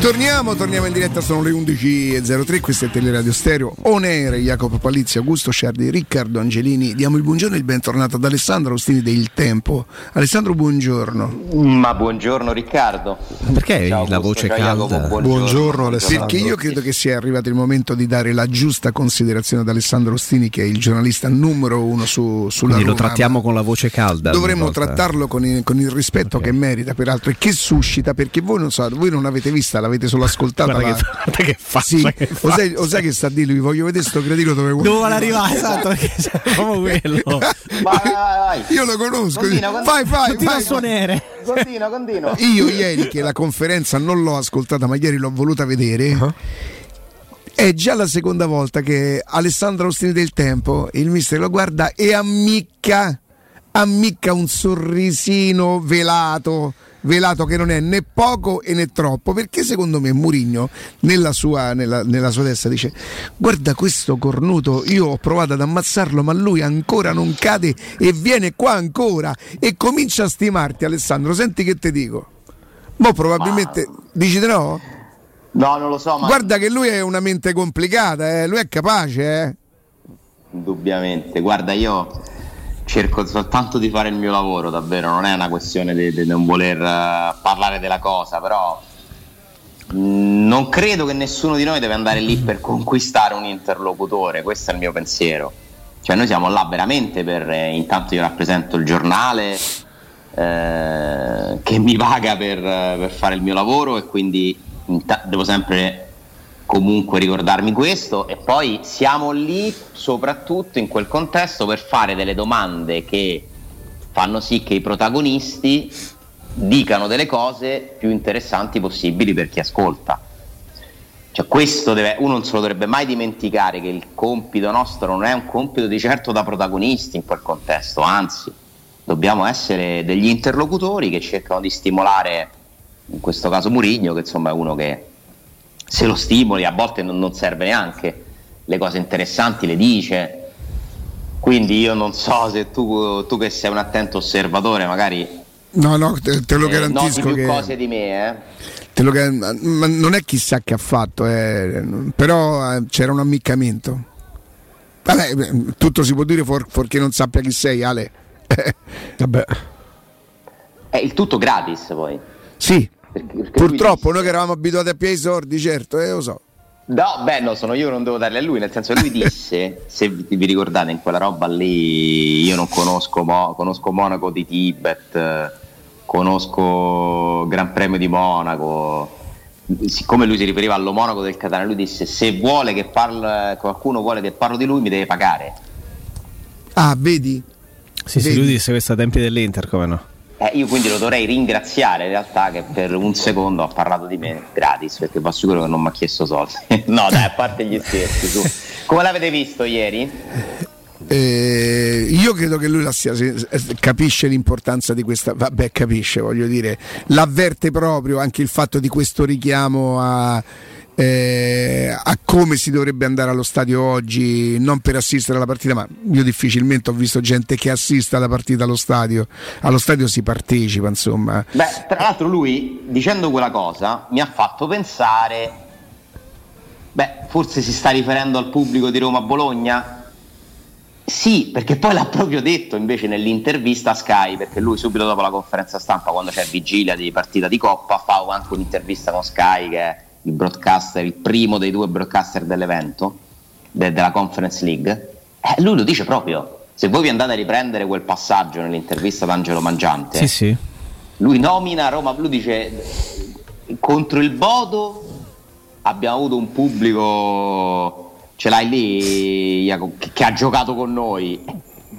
Torniamo, torniamo in diretta, sono le 11.03, questo è Teleradio Stereo, On Air, Jacopo Palizzi, Augusto Sciardi, Riccardo Angelini. Diamo il buongiorno e il bentornato ad Alessandro Ostini del Tempo. Alessandro, buongiorno. Ma buongiorno Riccardo. Perché Ciao, la voce calda? Jacopo, buongiorno. buongiorno Alessandro. Perché io credo che sia arrivato il momento di dare la giusta considerazione ad Alessandro Ostini, che è il giornalista numero uno su, sulla Quindi Roma. lo trattiamo con la voce calda. Dovremmo trattarlo con il, con il rispetto okay. che merita, peraltro, e che suscita, perché voi non, so, voi non avete vista la avete solo ascoltata. Guarda la... che, che fa. Sì, che o, sai, o sai che sta a dire, vi voglio vedere sto cretino dove vuole. Dove vuole arrivare, esatto, perché c'è proprio quello. Vai, vai, vai. Io lo conosco. Continua, continua. Vai, vai, continua vai. a suonare. Continua, continua. Io ieri che la conferenza non l'ho ascoltata, ma ieri l'ho voluta vedere. Uh-huh. È già la seconda volta che Alessandro Ostini del Tempo, il mister lo guarda e ammicca, ammicca un sorrisino velato velato che non è né poco e né troppo, perché secondo me Murigno nella sua, nella, nella sua testa dice guarda questo cornuto, io ho provato ad ammazzarlo ma lui ancora non cade e viene qua ancora e comincia a stimarti Alessandro, senti che ti dico. Mo probabilmente ma... dici di no? No, non lo so, ma... Guarda che lui è una mente complicata, eh? lui è capace, eh? Indubbiamente, guarda io cerco soltanto di fare il mio lavoro, davvero, non è una questione di, non voler uh, parlare della cosa, però mm, non credo che nessuno di noi deve andare lì per conquistare un interlocutore, questo è il mio pensiero. Cioè noi siamo là veramente per, eh, intanto io rappresento il giornale eh, che mi paga per, per, fare il mio lavoro e quindi ta- devo sempre comunque ricordarmi questo e poi siamo lì soprattutto in quel contesto per fare delle domande che fanno sì che i protagonisti dicano delle cose più interessanti possibili per chi ascolta. Cioè questo deve, uno non se lo dovrebbe mai dimenticare che il compito nostro non è un compito di certo da protagonisti in quel contesto, anzi dobbiamo essere degli interlocutori che cercano di stimolare, in questo caso Murigno, che insomma è uno che se lo stimoli a volte non, non serve neanche, le cose interessanti le dice. Quindi io non so se tu, tu che sei un attento osservatore magari... No, no, te, te lo eh, garantisco. Noti più che... cose di me, eh? Te lo, ma non è chissà che ha fatto, eh, però eh, c'era un ammiccamento. Vabbè, tutto si può dire for, non sappia chi sei, Ale. Vabbè. È il tutto gratis poi. Sì, perché, perché Purtroppo disse... noi che eravamo abituati a piedi sordi, certo, eh, lo so. No, beh, no, sono io che non devo darle a lui, nel senso che lui disse, se vi, vi, ricordate, in quella roba lì io non conosco, Mo, conosco Monaco di Tibet, conosco Gran Premio di Monaco, siccome lui si riferiva allo Monaco del Catania, lui disse se vuole che parla, qualcuno vuole che parlo di lui mi deve pagare. Ah, vedi? Sì, vedi? sì, lui disse questo a tempi dell'Inter, come no? Eh, io quindi lo dovrei ringraziare in realtà che per un secondo ha parlato di me gratis perché va sicuro che non mi ha chiesto soldi. no dai, a parte gli scherzi, su. Come l'avete visto ieri? Eh, io credo che lui sia, capisce l'importanza di questa, vabbè capisce voglio dire, l'avverte proprio anche il fatto di questo richiamo a eh, a come si dovrebbe andare allo stadio oggi, non per assistere alla partita, ma io difficilmente ho visto gente che assista alla partita allo stadio. Allo stadio si partecipa, insomma. Beh, tra l'altro lui, dicendo quella cosa, mi ha fatto pensare, beh, forse si sta riferendo al pubblico di Roma-Bologna? Sì, perché poi l'ha proprio detto invece nell'intervista a Sky, perché lui subito dopo la conferenza stampa, quando c'è vigilia di partita di Coppa, fa anche un'intervista con Sky che è il broadcaster, il primo dei due broadcaster dell'evento, de- della Conference League, eh, lui lo dice proprio. Se voi vi andate a riprendere quel passaggio nell'intervista ad Angelo Mangiante, sì, sì. lui nomina Roma Blu, dice contro il Bodo abbiamo avuto un pubblico, ce l'hai lì, che ha giocato con noi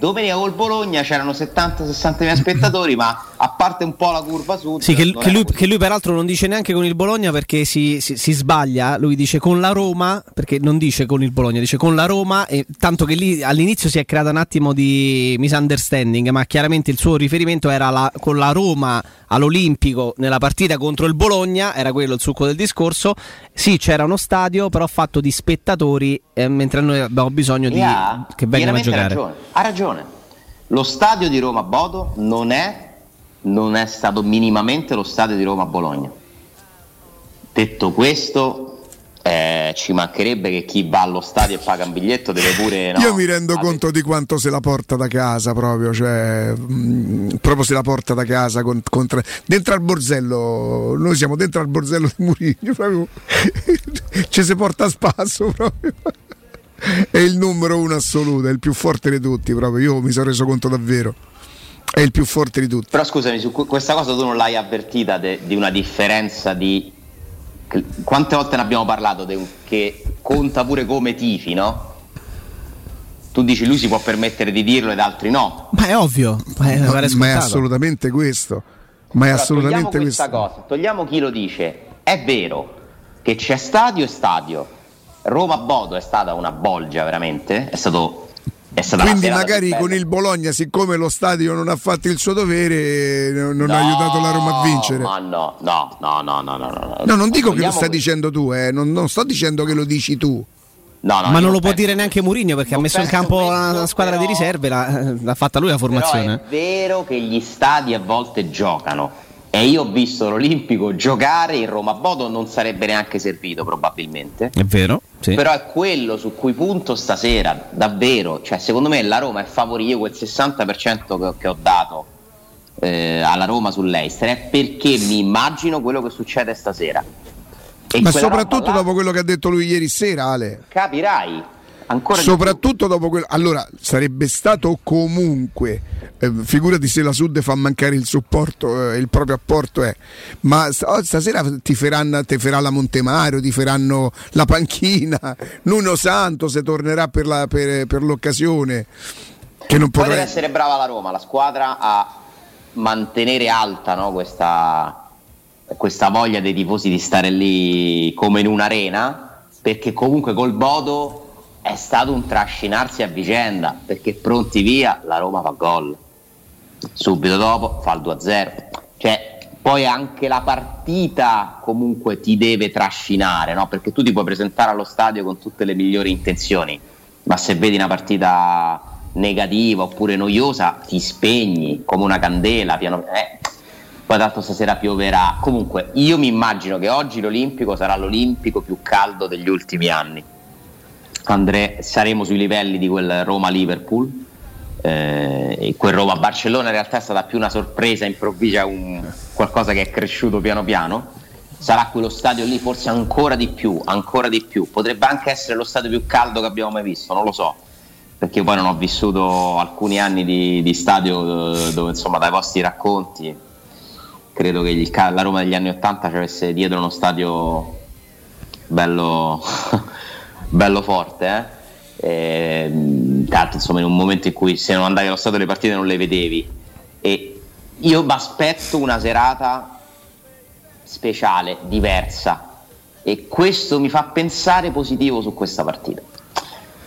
Domenica col Bologna c'erano 70-60 mila spettatori, ma a parte un po' la curva sud. Sì, che, che, lui, che, lui, peraltro non dice neanche con il Bologna perché si, si, si, sbaglia. Lui dice con la Roma, perché non dice con il Bologna, dice con la Roma. E tanto che lì all'inizio si è creato un attimo di misunderstanding, ma chiaramente il suo riferimento era la, con la Roma all'Olimpico nella partita contro il Bologna, era quello il succo del discorso. Sì, c'era uno stadio, però fatto di spettatori, eh, mentre noi abbiamo bisogno di, ha che vengano a giocare. Ragione. Ha ragione. Lo stadio di Roma-Bodo non è, non è stato minimamente lo stadio di Roma-Bologna. Detto questo, eh, ci mancherebbe che chi va allo stadio e paga un biglietto deve pure. No, Io mi rendo conto di quanto se la porta da casa proprio, cioè mh, mm, proprio se la porta da casa con, contra... dentro al borzello. Noi siamo dentro al borzello di Murigno, proprio ci si porta a spasso proprio. È il numero uno assoluto, è il più forte di tutti, proprio. Io mi sono reso conto davvero. È il più forte di tutti. Però scusami, su questa cosa tu non l'hai avvertita de, di una differenza di quante volte ne abbiamo parlato de, che conta pure come tifi, no? Tu dici lui si può permettere di dirlo ed altri no. Ma è ovvio, ma è, no, ma è assolutamente questo. Ma è Però assolutamente questa questo. cosa, togliamo chi lo dice. È vero che c'è stadio e stadio. Roma-Bodo è stata una bolgia veramente, è stato quindi magari con il Bologna, siccome lo stadio non ha fatto il suo dovere, non no, ha aiutato la Roma a vincere. Ma no, no, no, no, no, no, no. No, non dico che lo stai dicendo tu, eh. non, non sto dicendo che lo dici tu. No, no, ma non lo può dire neanche Mourinho perché ha messo in campo una squadra però, di riserve, l'ha, l'ha, fatta lui la formazione. Però è vero che gli stadi a volte giocano e io ho visto l'Olimpico giocare in Roma Bodo non sarebbe neanche servito probabilmente. È vero, sì. Però è quello su cui punto stasera, davvero, cioè secondo me la Roma è favorita, quel 60% che, che ho dato eh, alla Roma sull'Eister è perché mi immagino quello che succede stasera. E Ma soprattutto là, dopo quello che ha detto lui ieri sera, Ale. Capirai Ancora Soprattutto dopo quello. Allora, sarebbe stato comunque. Eh, figurati se la Sud fa mancare il supporto, eh, il proprio apporto è. Ma oh, stasera ti faranno, ti farà la Montemario, ti faranno la panchina. Nuno Santo se tornerà per, la, per, per l'occasione. Che non potrà... deve essere brava la Roma, la squadra a mantenere alta no, questa, questa voglia dei tifosi di stare lì come in un'arena. Perché comunque col Bodo è stato un trascinarsi a vicenda perché pronti via la Roma fa gol. Subito dopo fa il 2-0 cioè poi anche la partita comunque ti deve trascinare no? perché tu ti puoi presentare allo stadio con tutte le migliori intenzioni ma se vedi una partita negativa oppure noiosa ti spegni come una candela piano eh, poi tanto stasera pioverà. Comunque io mi immagino che oggi l'Olimpico sarà l'Olimpico più caldo degli ultimi anni André, saremo sui livelli di quel Roma-Liverpool. Eh, quel Roma-Barcellona in realtà è stata più una sorpresa improvvisa, un, qualcosa che è cresciuto piano piano. Sarà quello stadio lì forse ancora di più, ancora di più. Potrebbe anche essere lo stadio più caldo che abbiamo mai visto, non lo so, perché poi non ho vissuto alcuni anni di, di stadio eh, dove insomma dai vostri racconti credo che il, la Roma degli anni 80 ci avesse dietro uno stadio bello bello forte, eh? E, tanto insomma in un momento in cui se non andavi allo stato le partite non le vedevi e io mi aspetto una serata speciale, diversa e questo mi fa pensare positivo su questa partita.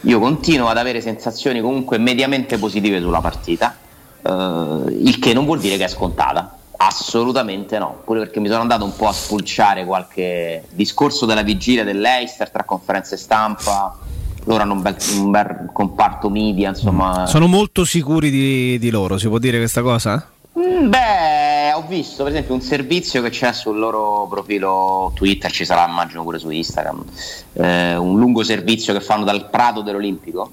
Io continuo ad avere sensazioni comunque mediamente positive sulla partita, eh, il che non vuol dire che è scontata, Assolutamente no, pure perché mi sono andato un po' a spulciare qualche discorso della vigilia dell'Eister tra conferenze stampa, loro hanno un bel, un bel comparto media, insomma. Sono molto sicuri di, di loro, si può dire questa cosa? Mm, beh, ho visto per esempio un servizio che c'è sul loro profilo Twitter, ci sarà immagino pure su Instagram, eh, un lungo servizio che fanno dal Prato dell'Olimpico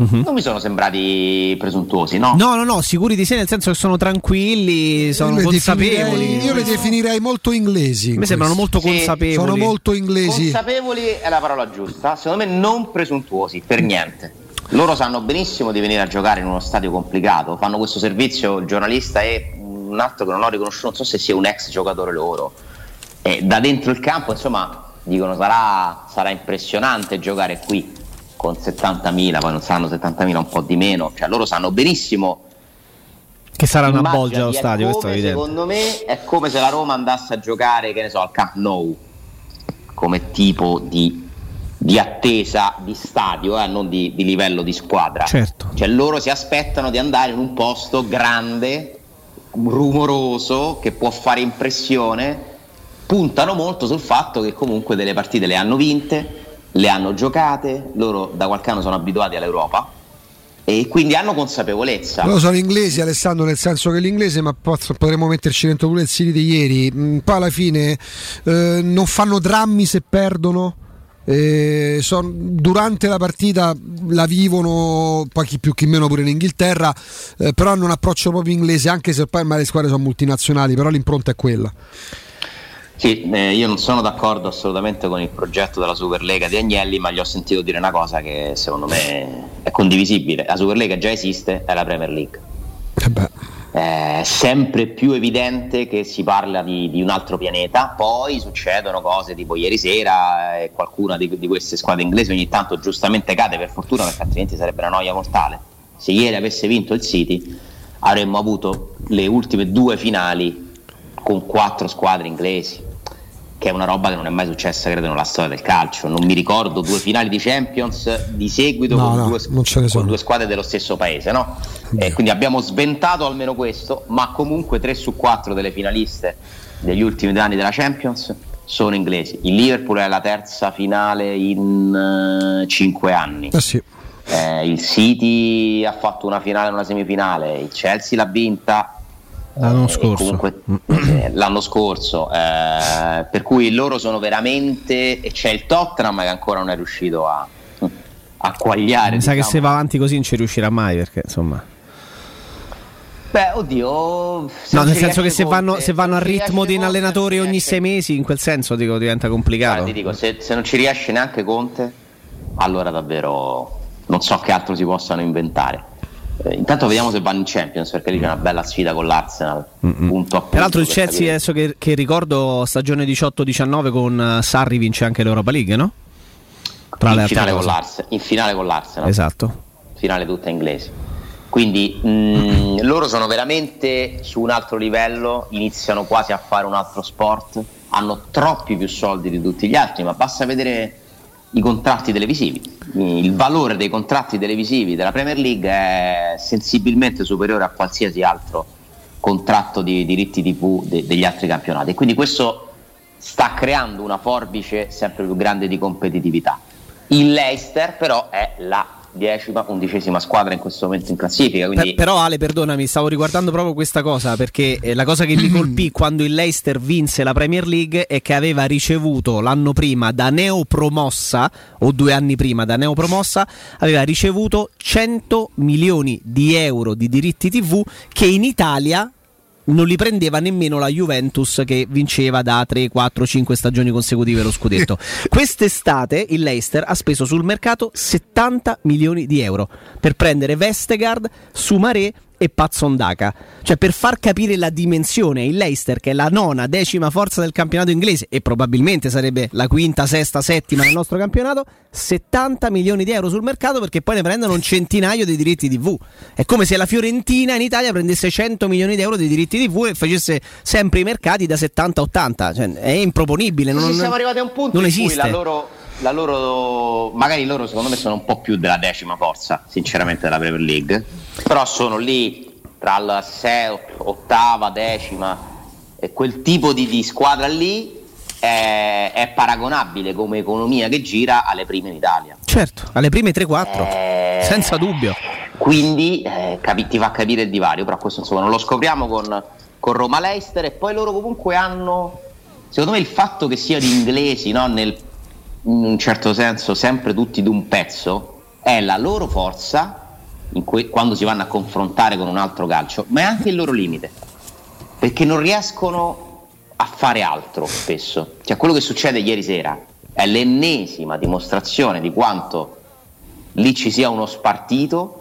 Uh-huh. Non mi sono sembrati presuntuosi, no? No, no, no, sicuri di sé nel senso che sono tranquilli, sono io consapevoli. Io le definirei molto inglesi. Mi sembrano molto sì, consapevoli. Sono molto inglesi. Consapevoli è la parola giusta, secondo me non presuntuosi, per niente. Loro sanno benissimo di venire a giocare in uno stadio complicato, fanno questo servizio, il giornalista e un altro che non ho riconosciuto, non so se sia un ex giocatore loro. E da dentro il campo, insomma, dicono sarà, sarà impressionante giocare qui con 70.000, poi non saranno 70.000, un po' di meno, cioè loro sanno benissimo che sarà una bolgia allo stadio, questo è evidente. Secondo me è come se la Roma andasse a giocare, che ne so, al Camp Nou, come tipo di, di attesa di stadio, eh, non di, di, livello di squadra. Certo. Cioè loro si aspettano di andare in un posto grande, rumoroso, che può fare impressione, puntano molto sul fatto che comunque delle partite le hanno vinte, le hanno giocate, loro da qualche anno sono abituati all'Europa e quindi hanno consapevolezza. Loro sono inglesi, Alessandro, nel senso che l'inglese, ma potremmo metterci dentro pure il City di ieri. Mm, poi alla fine eh, non fanno drammi se perdono. Eh, son, durante la partita la vivono poi chi più chi meno pure in Inghilterra eh, però hanno un approccio proprio inglese anche se poi le squadre sono multinazionali però l'impronta è quella sì, eh, io non sono d'accordo assolutamente con il progetto della Superlega di Agnelli, ma gli ho sentito dire una cosa che secondo me è condivisibile. La Superlega già esiste, è la Premier League. Eh è sempre più evidente che si parla di, di, un altro pianeta, poi succedono cose tipo ieri sera e qualcuna di, di queste squadre inglesi ogni tanto giustamente cade per fortuna perché altrimenti sarebbe una noia mortale. Se ieri avesse vinto il City avremmo avuto le ultime due finali con quattro squadre inglesi che è una roba che non è mai successa credo nella storia del calcio. Non mi ricordo due finali di Champions di seguito no, con, no, due, con, due, squadre dello stesso paese no? e quindi abbiamo sventato almeno questo ma comunque 3 su 4 delle finaliste degli ultimi due anni della Champions sono inglesi. Il Liverpool è la terza finale in uh, 5 anni. Eh sì. eh, il City ha fatto una finale e una semifinale il Chelsea l'ha vinta L'anno scorso. Comunque, eh, l'anno scorso eh, per cui loro sono veramente. E c'è il Tottenham che ancora non è riuscito a, a quagliare. Mi sa diciamo. che se va avanti così non ci riuscirà mai perché insomma. Beh, oddio. No, nel senso che se vanno, se vanno a ritmo di un allenatore ogni sei mesi, in quel senso dico, diventa complicato. Guarda, dico, se, se non ci riesce neanche Conte, allora davvero non so che altro si possano inventare. Eh, intanto vediamo se vanno in Champions perché lì c'è una bella sfida con l'Arsenal. Punto punto, Peraltro il Chelsea, adesso che, che, ricordo, stagione 18-19 con uh, Sarri vince anche l'Europa League, no? Tra in, finale in, finale con l'Arsenal. Esatto. Finale tutta inglese. Quindi mh, mm, loro sono veramente su un altro livello, iniziano quasi a fare un altro sport, hanno troppi più soldi di tutti gli altri, ma basta vedere i contratti televisivi. Il valore dei contratti televisivi della Premier League è sensibilmente superiore a qualsiasi altro contratto di diritti TV de- degli altri campionati. Quindi questo sta creando una forbice sempre più grande di competitività. Il Leicester però è la decima, undicesima squadra in questo momento in classifica. Quindi... Per, però Ale, perdonami, stavo riguardando proprio questa cosa perché eh, la cosa che mi colpì quando il Leicester vinse la Premier League è che aveva ricevuto l'anno prima da neopromossa, o due anni prima da neopromossa, aveva ricevuto 100 milioni di euro di diritti TV che in Italia non li prendeva nemmeno la Juventus che vinceva da 3, 4, 5 stagioni consecutive lo scudetto. Quest'estate il Leicester ha speso sul mercato 70 milioni di euro per prendere Vestegard, Sumaré e Pazzondaka. Cioè, per far capire la dimensione, il Leicester, che è la nona, decima forza del campionato inglese e probabilmente sarebbe la quinta, sesta, settima del nostro campionato, 70 milioni di euro sul mercato perché poi ne prendono un centinaio di diritti TV. È come se la Fiorentina in Italia prendesse 100 milioni di euro di diritti TV e facesse sempre i mercati da 70 a 80. Cioè, è improponibile. Non, siamo arrivati a un punto non in esiste. cui la loro la loro, magari loro secondo me sono un po' più della decima forza, sinceramente, della Premier League, però sono lì tra la sei, ottava, decima, e quel tipo di, di squadra lì è, è, paragonabile come economia che gira alle prime in Italia. Certo, alle prime 3-4, eh, senza dubbio. Quindi eh, capi, ti fa capire il divario, però questo insomma non lo scopriamo con, con Roma Leicester e poi loro comunque hanno, secondo me il fatto che siano inglesi no, nel in un certo senso sempre tutti d'un pezzo, è la loro forza que- quando si vanno a confrontare con un altro calcio, ma è anche il loro limite, perché non riescono a fare altro spesso. Cioè quello che succede ieri sera è l'ennesima dimostrazione di quanto lì ci sia uno spartito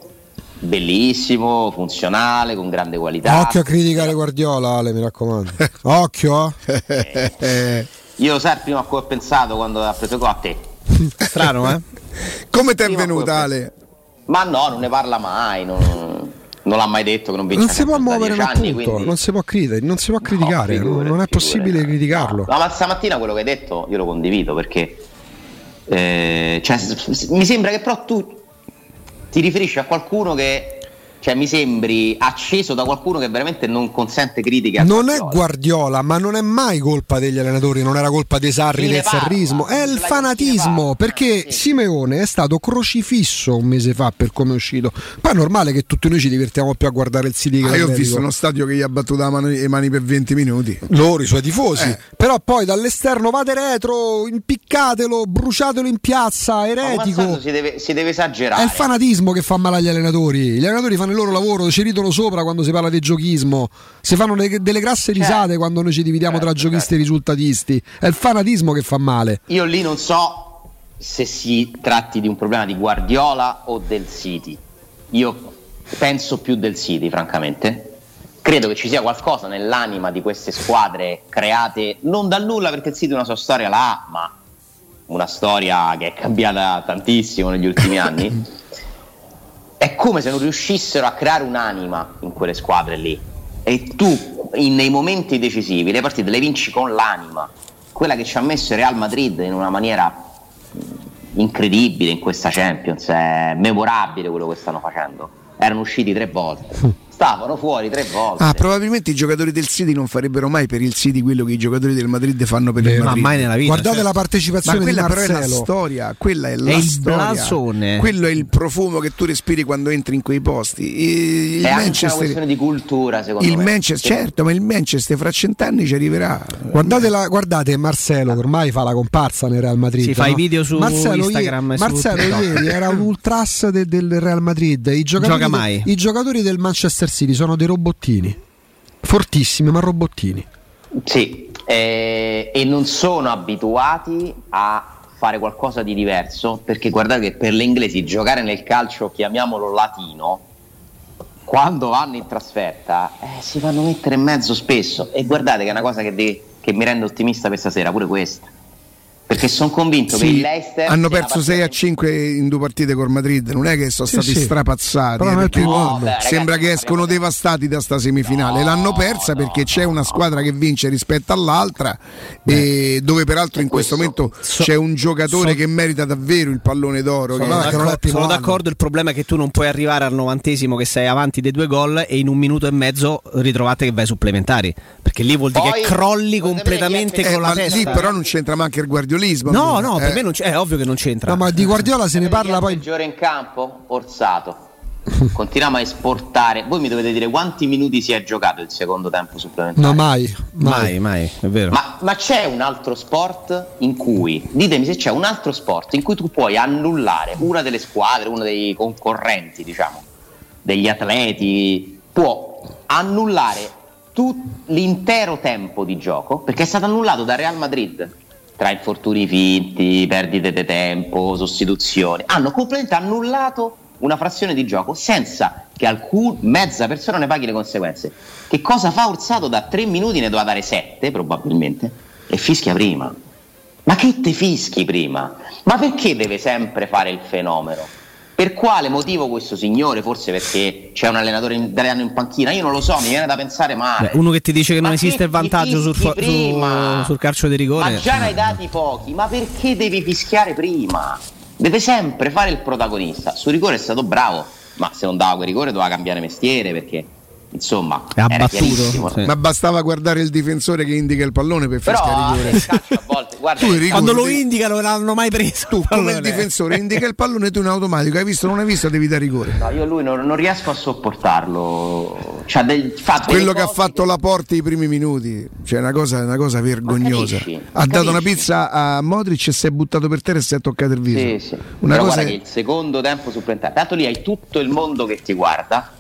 bellissimo, funzionale, con grande qualità. Occhio a criticare Guardiola, Ale, mi raccomando. Occhio. Eh. Io lo sai il primo a cui ho pensato quando ha preso a te. Strano, eh? Come ti è venuta Ale? Ma no, non ne parla mai, non, non l'ha mai detto che non vince. Non si può muovere un anni, quindi... non, si può credere, non si può criticare, no, figure, non è possibile figure. criticarlo. No, ma stamattina quello che hai detto io lo condivido perché eh, cioè, mi sembra che però tu ti riferisci a qualcuno che cioè mi sembri acceso da qualcuno che veramente non consente critiche. Non Guardiola. è Guardiola, ma non è mai colpa degli allenatori, non era colpa dei Sarri del sarrismo, è il fanatismo, perché sì. Simeone è stato crocifisso un mese fa per come è uscito. Poi è normale che tutti noi ci divertiamo più a guardare il City ah, Io ho visto uno stadio che gli ha battuto le mani per 20 minuti. Loro, i suoi tifosi. Eh. Però poi dall'esterno vate retro, impiccatelo, bruciatelo in piazza, eretico. Si deve, si deve esagerare. È il fanatismo che fa male agli allenatori. Gli allenatori fanno il loro lavoro, ci ridono sopra quando si parla di giochismo, si fanno le, delle grasse certo. risate certo. quando noi ci dividiamo certo, tra giochisti certo. e risultatisti. È il fanatismo che fa male. Io lì non so se si tratti di un problema di Guardiola o del City. Io penso più del City, francamente. Credo che ci sia qualcosa nell'anima di queste squadre create non dal nulla, perché il City una sua storia la ha, ma una storia che è cambiata tantissimo negli ultimi anni. è come se non riuscissero a creare un'anima in quelle squadre lì. E tu, in, nei momenti decisivi, le partite le vinci con l'anima, quella che ci ha messo il Real Madrid in una maniera incredibile in questa Champions, è memorabile quello che stanno facendo. Erano usciti tre volte. stavano fuori tre volte. Ah, probabilmente i giocatori del City non farebbero mai per il City quello che i giocatori del Madrid fanno per Beh, il Madrid. Ma mai nella vita. Guardate certo. la partecipazione ma quella di però è la storia, quella è, la è il storia. blasone. Quello è il profumo che tu respiri quando entri in quei posti. Il è Manchester, anche una questione di cultura, secondo il me. Manchester, certo, ma il Manchester fra cent'anni ci arriverà. Guardate, la, guardate Marcelo, ormai fa la comparsa nel Real Madrid. Si no? fa i video su Marcelo Instagram. Ieri, Marcelo ieri era un ultras de, del Real Madrid. I giocatori, I giocatori del Manchester City sono dei robot robottini, fortissimi ma robottini. Sì, eh, e non sono abituati a fare qualcosa di diverso perché guardate che per gli inglesi giocare nel calcio, chiamiamolo latino, quando vanno in trasferta eh, si fanno mettere in mezzo spesso. E guardate che è una cosa che, de- che mi rende ottimista per stasera, pure questa perché sono convinto sì, che il Leicester hanno perso 6 a 5 in due partite col Madrid non è che sono sì, stati sì. strapazzati eh, no, beh, sembra ragazzi, che escono devastati da sta semifinale. No, l'hanno persa no, perché c'è una squadra che vince rispetto all'altra e dove peraltro in questo, questo. momento so, c'è un giocatore so, che merita davvero il pallone d'oro sono, d'accordo, sono d'accordo il problema è che tu non puoi arrivare al novantesimo che sei avanti dei due gol e in un minuto e mezzo ritrovate che vai supplementari perché lì vuol dire Poi, che crolli completamente con la testa lì però non c'entra manco il guardiolo guardiolismo. No, no, per eh. me non è ovvio che non c'entra. No, ma di Guardiola se ne parla poi. Il peggiore in campo? Orsato. Continuiamo a esportare. Voi mi dovete dire quanti minuti si è giocato il secondo tempo supplementare? No, mai, mai, mai, mai è vero. Ma, ma, c'è un altro sport in cui, ditemi se c'è un altro sport in cui tu puoi annullare una delle squadre, uno dei concorrenti, diciamo, degli atleti, può annullare l'intero tempo di gioco perché è stato annullato da Real Madrid tra infortuni finti, perdite di tempo, sostituzioni, hanno completamente annullato una frazione di gioco senza che alcun, mezza persona ne paghi le conseguenze. Che cosa fa Orsato da tre minuti? Ne doveva dare sette probabilmente e fischia prima. Ma che te fischi prima? Ma perché deve sempre fare il fenomeno? Per quale motivo questo signore? Forse perché c'è un allenatore italiano in panchina? Io non lo so, mi viene da pensare male. Beh, uno che ti dice che ma non esiste il vantaggio sul, fo- su, sul calcio di rigore. Ma già ne hai dati pochi, ma perché devi fischiare prima? Deve sempre fare il protagonista. Sul rigore è stato bravo, ma se non dava quel rigore doveva cambiare mestiere perché insomma è abbattuto sì. ma bastava guardare il difensore che indica il pallone per il calcio a volte guarda, quando lo indicano non l'hanno mai preso tu come il difensore indica il pallone tu in automatico hai visto o non hai visto devi dare rigore. No, io lui non, non riesco a sopportarlo. Cioè del, quello che ha fatto la porta i primi minuti cioè una cosa, una cosa vergognosa. Capisci, ha dato una pizza a Modric e si è buttato per terra e si è toccato il viso. Sì, sì. una però cosa che il secondo tempo supplementare tanto lì hai tutto il mondo che ti guarda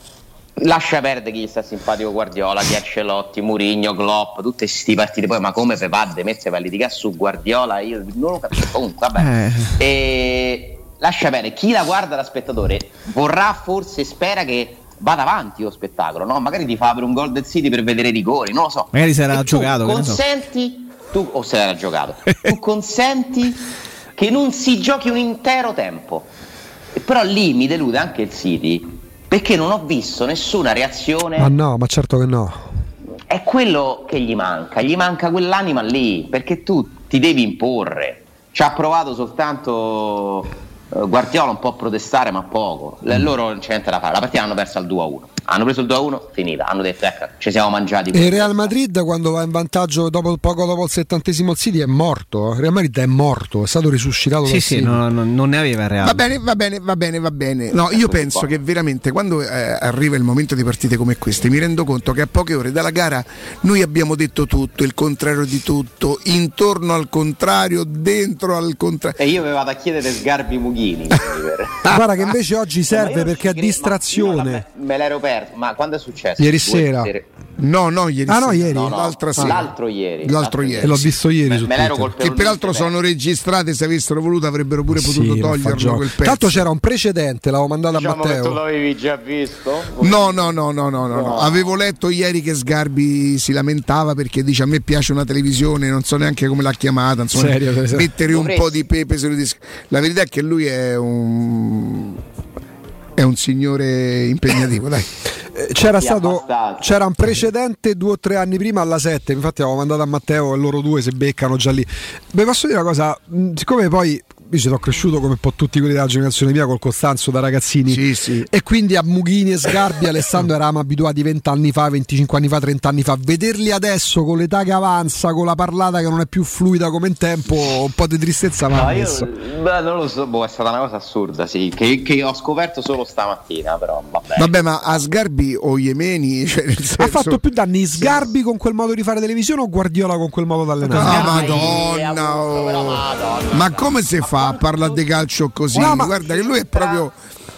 lascia perdere chi gli sta simpatico Guardiola, chi Ancelotti, Murigno, Klopp, tutte queste partite poi ma come Pepade mette a litigare su Guardiola io non lo capisco comunque vabbè eh. e lascia bene chi la guarda da spettatore vorrà forse spera che vada avanti lo spettacolo no? magari ti fa per un gol del City per vedere i rigori non lo so magari se l'ha giocato consenti so. tu o se l'era giocato tu consenti che non si giochi un intero tempo però lì mi delude anche il City perché non ho visto nessuna reazione. Ma no, ma certo che no. È quello che gli manca, gli manca quell'anima lì, perché tu ti devi imporre. Ci ha provato soltanto Guardiola un po' protestare, ma poco. Mm. Loro non c'è niente da fare. La partita hanno perso al 2-1. Hanno preso il 2-1, finita. Hanno detto, ecco, ci siamo mangiati. E Real Madrid, quando va in vantaggio dopo, poco dopo il settantesimo City, è morto. Real Madrid è morto, è stato risuscitato. Sì, sì, no, no, non ne aveva Real. Va bene, va bene, va bene, va bene. No, io penso che veramente quando eh, arriva il momento di partite come queste, mi rendo conto che a poche ore dalla gara noi abbiamo detto tutto, il contrario di tutto, intorno al contrario, dentro al contrario. E io mi vado a chiedere Sgarbi Mughini. Guarda che invece oggi serve perché è distrazione. Me l'ero perso, ma quando è successo? Ieri sera. No, no, ieri. Ah, no, ieri. No, no, l'altra sera. L'altro ieri. L'altro ieri. l'ho visto ieri. Me, su me l'ero Twitter. Che peraltro sono registrate, se avessero voluto avrebbero pure potuto Sì, ma fa toglierlo quel pezzo. Tanto c'era un precedente, l'avevo mandato a Diciamo che tu Matteo. l'avevi già visto? No, no, no, no, no, no, no. Avevo letto ieri che Sgarbi si lamentava perché dice a me piace una televisione, non so neanche come l'ha chiamata, insomma, Serio, mettere un po' di pepe. La verità è che lui è un è un signore impegnativo, dai. Eh, C'era stato c'era un precedente due o tre anni prima alla 7, infatti avevo mandato a Matteo e loro due si beccano già lì. Vi posso dire una cosa, siccome poi io ci sono cresciuto come un po' tutti quelli della generazione mia col Costanzo da ragazzini Sì, sì. e quindi a Mughini e Sgarbi Alessandro eravamo abituati 20 anni fa, 25 anni fa, 30 anni fa. Vederli adesso con l'età che avanza, con la parlata che non è più fluida come in tempo, un po' di tristezza mi ha No, io beh, non lo so, boh, è stata una cosa assurda, sì, che, che ho scoperto solo stamattina, però vabbè. Vabbè, ma a Sgarbi o Iemeni, cioè senso... Ha fatto più danni Sgarbi con quel modo di fare televisione o Guardiola con quel modo di allenare? Ah, Dai, Madonna, oh. Madonna. Ma come si fa a parlare di calcio così? No, Guarda che lui è proprio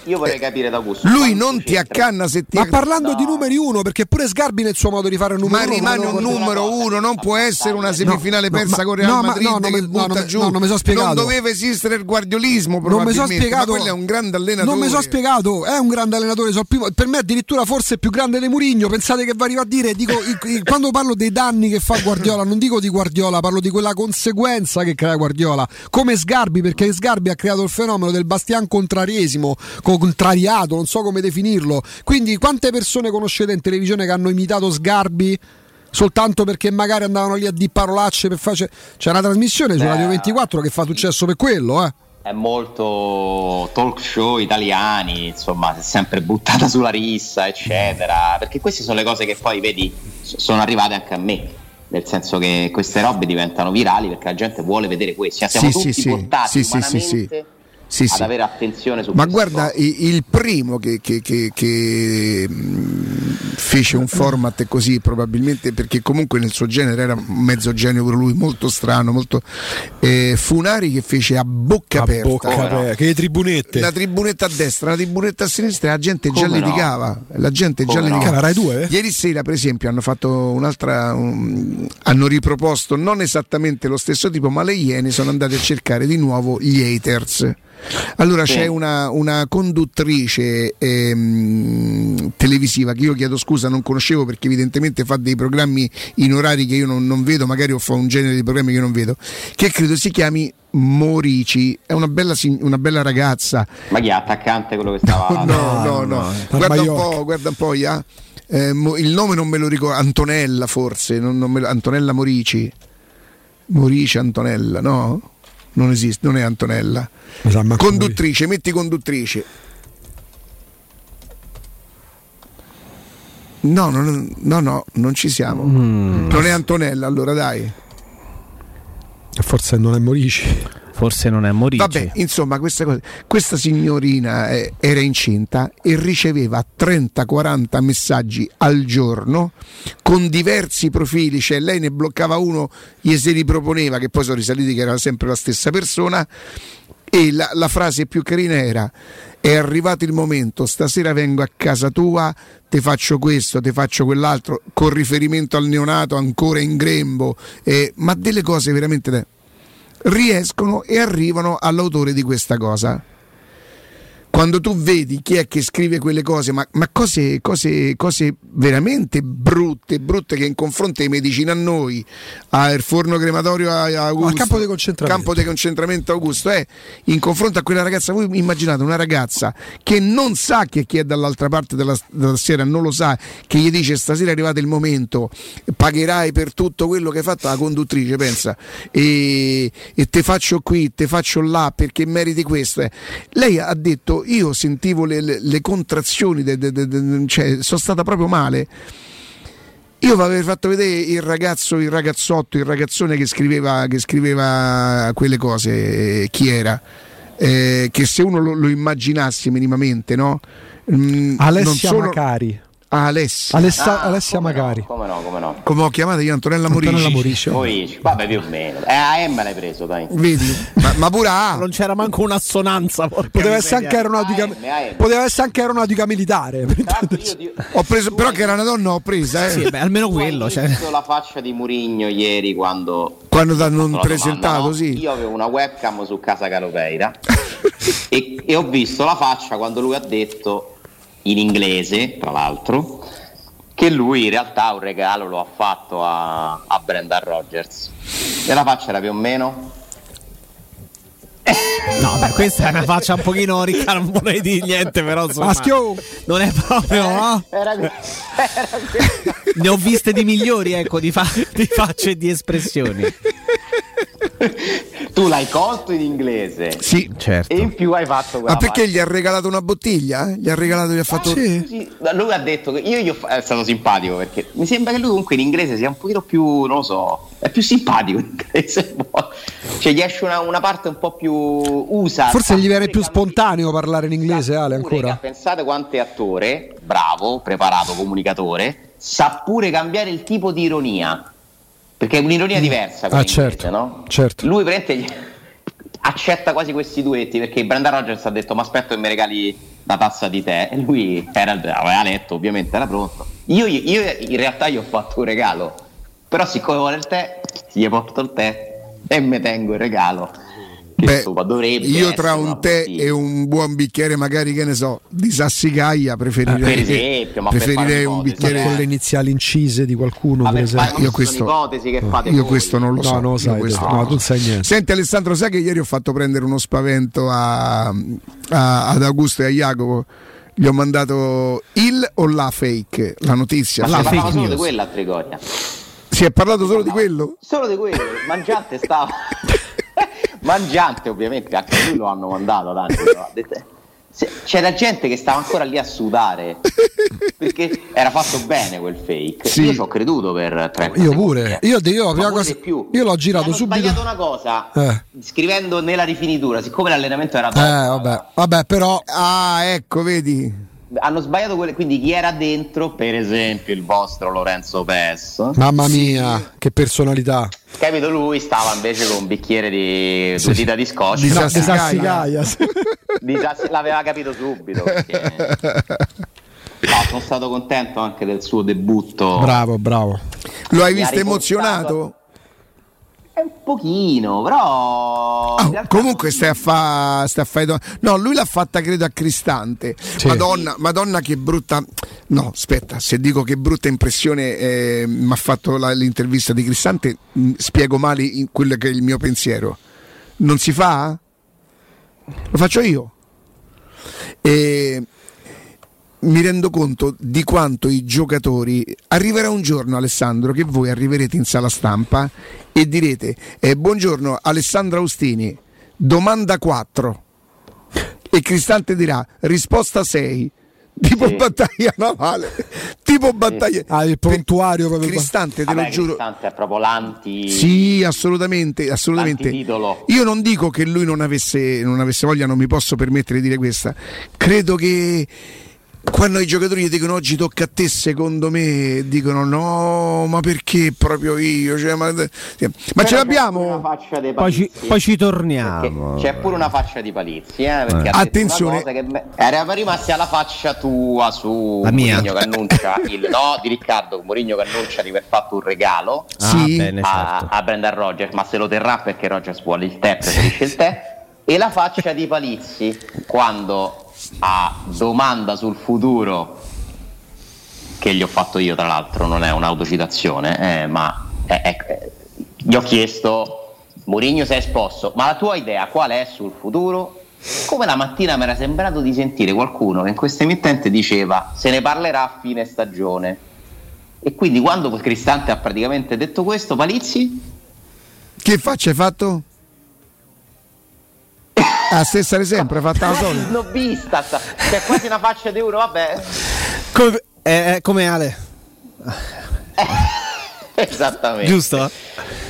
Io vorrei capire da Augusto. lui non ti accanna se ti Ma parlando No. di numeri uno, perché pure Sgarbi nel suo modo di fare il numero ma uno. rimane non- un numero uno, non può essere una semifinale No, persa ma- con Real no, ma- Madrid no, non che butta no, giù. no, non mi so spiegato. Non doveva esistere il guardiolismo Non mi sono ma spiegato. quello è un grande allenatore. Non mi sono spiegato. È un grande allenatore. so primo- per me, addirittura, forse più grande di Murigno. Pensate che va arriva a dire? Dico, quando parlo dei danni che fa Guardiola, non dico di Guardiola, parlo di quella conseguenza che crea Guardiola. Come Sgarbi, perché Sgarbi ha creato il fenomeno del Bastian contrariesimo, contrariato, non so come definirlo. Quindi, quante persone conoscete in televisione che hanno imitato Sgarbi? Soltanto perché magari andavano lì a di parolacce per fare. C'è una trasmissione su Radio 24 che fa successo per quello, eh. È molto talk show italiani, insomma, sempre buttata sulla rissa, eccetera. Perché queste sono le cose che poi, vedi, sono arrivate anche a me. Nel senso che queste robe diventano virali perché la gente vuole vedere questo. Siamo Sì, tutti sì. portati Sì, sì, sì, sì. Sì, ad sì. avere attenzione su Ma guarda, il primo che, che- che- che, mh, fece un format così, probabilmente perché comunque nel suo genere era un mezzo genio per lui, molto strano, molto, eh, Funari che fece a bocca A aperta. bocca Come no? aperta. Che tribunette. Una tribunetta a destra, una tribunetta a sinistra e la gente già Come no? litigava. La gente già Come no? litigava. Rai 2, eh? Ieri sera, per esempio, hanno fatto un'altra. un- hanno riproposto non esattamente lo stesso tipo, ma le Iene sono andate a cercare di nuovo gli haters. Allora Sì. c'è una, una conduttrice ehm, televisiva che io chiedo scusa, non conoscevo perché evidentemente fa dei programmi in orari che io non, non vedo, magari o fa un genere di programmi che io non vedo, che credo si chiami Morici, è una bella, una bella ragazza. Ma chi è attaccante quello che stava No, no, no. Al Guarda un po', guarda un po', Ia. Eh, mo- il nome non me lo ricordo, Antonella forse, non- non me lo- Antonella Morici. Morici Antonella, no? Non esiste, non è Antonella. Conduttrice, metti conduttrice. No, no, no, no, non ci siamo. Non è Antonella, allora dai. Forse non è Morici. Forse non è Morici. Vabbè, insomma, questa, cosa- questa signorina eh, era incinta e riceveva 30-40 messaggi al giorno con diversi profili, cioè lei ne bloccava uno, gli si riproponeva, che poi sono risaliti che era sempre la stessa persona. E la, la frase più carina era: È arrivato il momento, stasera vengo a casa tua, ti faccio questo, ti faccio quell'altro, con riferimento al neonato ancora in grembo, eh, ma delle cose veramente. Riescono e arrivano all'autore di questa cosa. Quando tu vedi chi è che scrive quelle cose, ma, ma cose, cose, cose, veramente brutte, brutte che in confronto ai medici a noi, al forno crematorio a, a Augusto, al campo di concentramento, campo di concentramento Augusto, è in confronto a quella ragazza, voi immaginate una ragazza che non sa che chi è dall'altra parte della, della sera, non lo sa, che gli dice stasera è arrivato il momento, pagherai per tutto quello che hai fatto la conduttrice, pensa, e, e te faccio qui, te faccio là perché meriti questo. Eh. Lei ha detto, io sentivo le, le, le contrazioni, de, de, de, cioè, sono stata proprio male. Io vi avevo fatto vedere il ragazzo, il ragazzotto, il ragazzone che scriveva, che scriveva quelle cose, chi era? Eh, che se uno lo, lo immaginasse minimamente, no? Mm, Alessia solo... Macari. Ah, Alessia. Alessa, ah, Alessia come Magari. No, come no, come no. Come ho chiamato io Antonella Morici. Antonella Morici. Morici. Vabbè, più o meno. Eh, a M l'hai preso, dai. Vedi? ma, ma, pure A. Non c'era manco un'assonanza. Poteva essere, anche aeronautica, poteva essere anche aeronautica militare. Ti... Ho preso, però che era una donna ho presa, eh. Sì, beh, almeno quello. Cioè. Ho visto la faccia di Murigno ieri quando... Quando ti hanno presentato, domanda, no? sì. Io avevo una webcam su Casa Calopeira e, e ho visto la faccia quando lui ha detto, in inglese, tra l'altro che lui in realtà un regalo lo ha fatto a, a Brendan Rogers. E la faccia era più o meno? No, beh, questa è una faccia un pochino ricca, non vorrei dire niente, però insomma, Maschio. non è proprio. No? Era, era ne ho viste di migliori, ecco, di, fa- di facce e di espressioni. tu l'hai colto in inglese. Sì, certo. E in più hai fatto quella Ma perché gli ha regalato una bottiglia? Gli ha regalato, gli ha fatto. Ah, sì. sì. Lui ha detto che io gli ho è stato simpatico perché mi sembra che lui comunque in inglese sia un pochino più, non lo so, è più simpatico in inglese. Cioè gli esce una, una parte un po' più usa. Forse gli viene più spontaneo parlare in inglese, Ale, ancora. Pensate quanto è attore, bravo, preparato, comunicatore, sa pure cambiare il tipo di ironia perché è un'ironia mm. diversa. Ah, certo, no? certo. Lui prende accetta quasi questi duetti perché Brandon Rogers ha detto ma aspetto che mi regali la tazza di tè e lui era, aveva letto ovviamente era pronto io, io, in realtà gli ho fatto un regalo però siccome vuole il tè gli porto il tè e mi tengo il regalo Beh, io tra un tè e un buon bicchiere, magari che ne so, di sassicaia, preferirei, per esempio, preferirei un bicchiere con le iniziali incise di qualcuno. Per esempio. Io, questo, io questo, non lo so. No, sai, questo, no, tu sai niente. Senti, Alessandro, sai che ieri ho fatto prendere uno spavento a, a, ad Augusto e a Jacopo? Gli ho mandato il o la fake, la notizia. Ma la fake solo di quella a Trigoria. Si è parlato solo no, di quello? Solo di quello, Mangiante stava. Mangiante ovviamente, anche lui lo hanno mandato tanti. C'era gente che stava ancora lì a sudare perché era fatto bene quel fake. Sì. Io ci ho creduto per 30 Io pure. Io, io, cosa, io l'ho girato subito. Ho sbagliato una cosa eh. scrivendo nella rifinitura, siccome l'allenamento era troppo. Eh, vabbè, vabbè, però. Ah, ecco, vedi hanno sbagliato quelle, quindi chi era dentro, per esempio il vostro Lorenzo Pes. Mamma mia, che personalità. Capito, lui stava invece con un bicchiere di sì. dita di scotch. Di no, sassicaia. Sassi, l'aveva capito subito. Perché... No, sono stato contento anche del suo debutto. Bravo, bravo. Lo hai visto emozionato? Un pochino, però. Oh, comunque stai a fare. Fa no, lui l'ha fatta credo a Cristante. Sì. Madonna, Madonna, che brutta. No, aspetta, se dico che brutta impressione eh, mi ha fatto la, l'intervista di Cristante, mh, mm, spiego male quello che è il mio pensiero. Non si fa? Lo faccio io. E mi rendo conto di quanto i giocatori arriverà un giorno Alessandro che voi arriverete in sala stampa e direte eh, buongiorno Alessandro Austini domanda 4 e Cristante dirà risposta 6 tipo sì. battaglia navale. Tipo battaglia. Ah, il prontuario proprio Cristante te Vabbè, lo giuro. Cristante è proprio l'anti sì assolutamente assolutamente. io non dico che lui non avesse, non avesse voglia non mi posso permettere di dire questa. Credo che quando i giocatori dicono oggi tocca a te, secondo me dicono no, ma perché proprio io? Cioè, ma, ma ce l'abbiamo? Poi ci, poi ci, torniamo. Perché c'è pure una faccia di Palizzi, eh, perché eh. Attenzione, me... era rimasta alla faccia tua su la mia. Mourinho che annuncia il no di Riccardo Mourinho che annuncia di aver fatto un regalo ah, sì. bene, certo. a, a Brendan Rogers, ma se lo terrà perché Rogers vuole il tè, preferisce il tè. E la faccia di Palizzi quando a domanda sul futuro che gli ho fatto io tra l'altro, non è un'autocitazione, eh, ma è, è, gli ho chiesto, Mourinho sei esposto, ma la tua idea qual è sul futuro? Come la mattina mi era sembrato di sentire qualcuno che in questa emittente diceva se ne parlerà a fine stagione. E quindi quando Cristante ha praticamente detto questo, Palizzi? Che faccia hai fatto? Ah, stessa di sempre, fatta la solita. Snobista, c'è quasi una faccia di uno, vabbè. Come, eh, eh, come Ale. Esattamente. Giusto?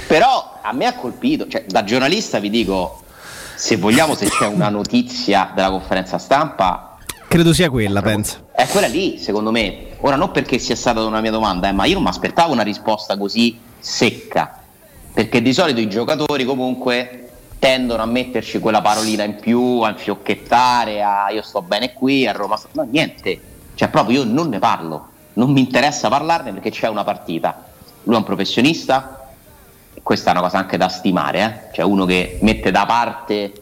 Però a me ha colpito, cioè, da giornalista vi dico, se vogliamo, se c'è una notizia della conferenza stampa... Credo sia quella, penso. È quella lì, secondo me. Ora, non perché sia stata una mia domanda, eh, ma io non mi aspettavo una risposta così secca. Perché di solito i giocatori comunque tendono a metterci quella parolina in più, a infiocchettare, a io sto bene qui, a Roma... No, niente cioè proprio io non ne parlo, non mi interessa parlarne perché c'è una partita. Lui è un professionista, questa è una cosa anche da stimare, eh? cioè uno che mette da parte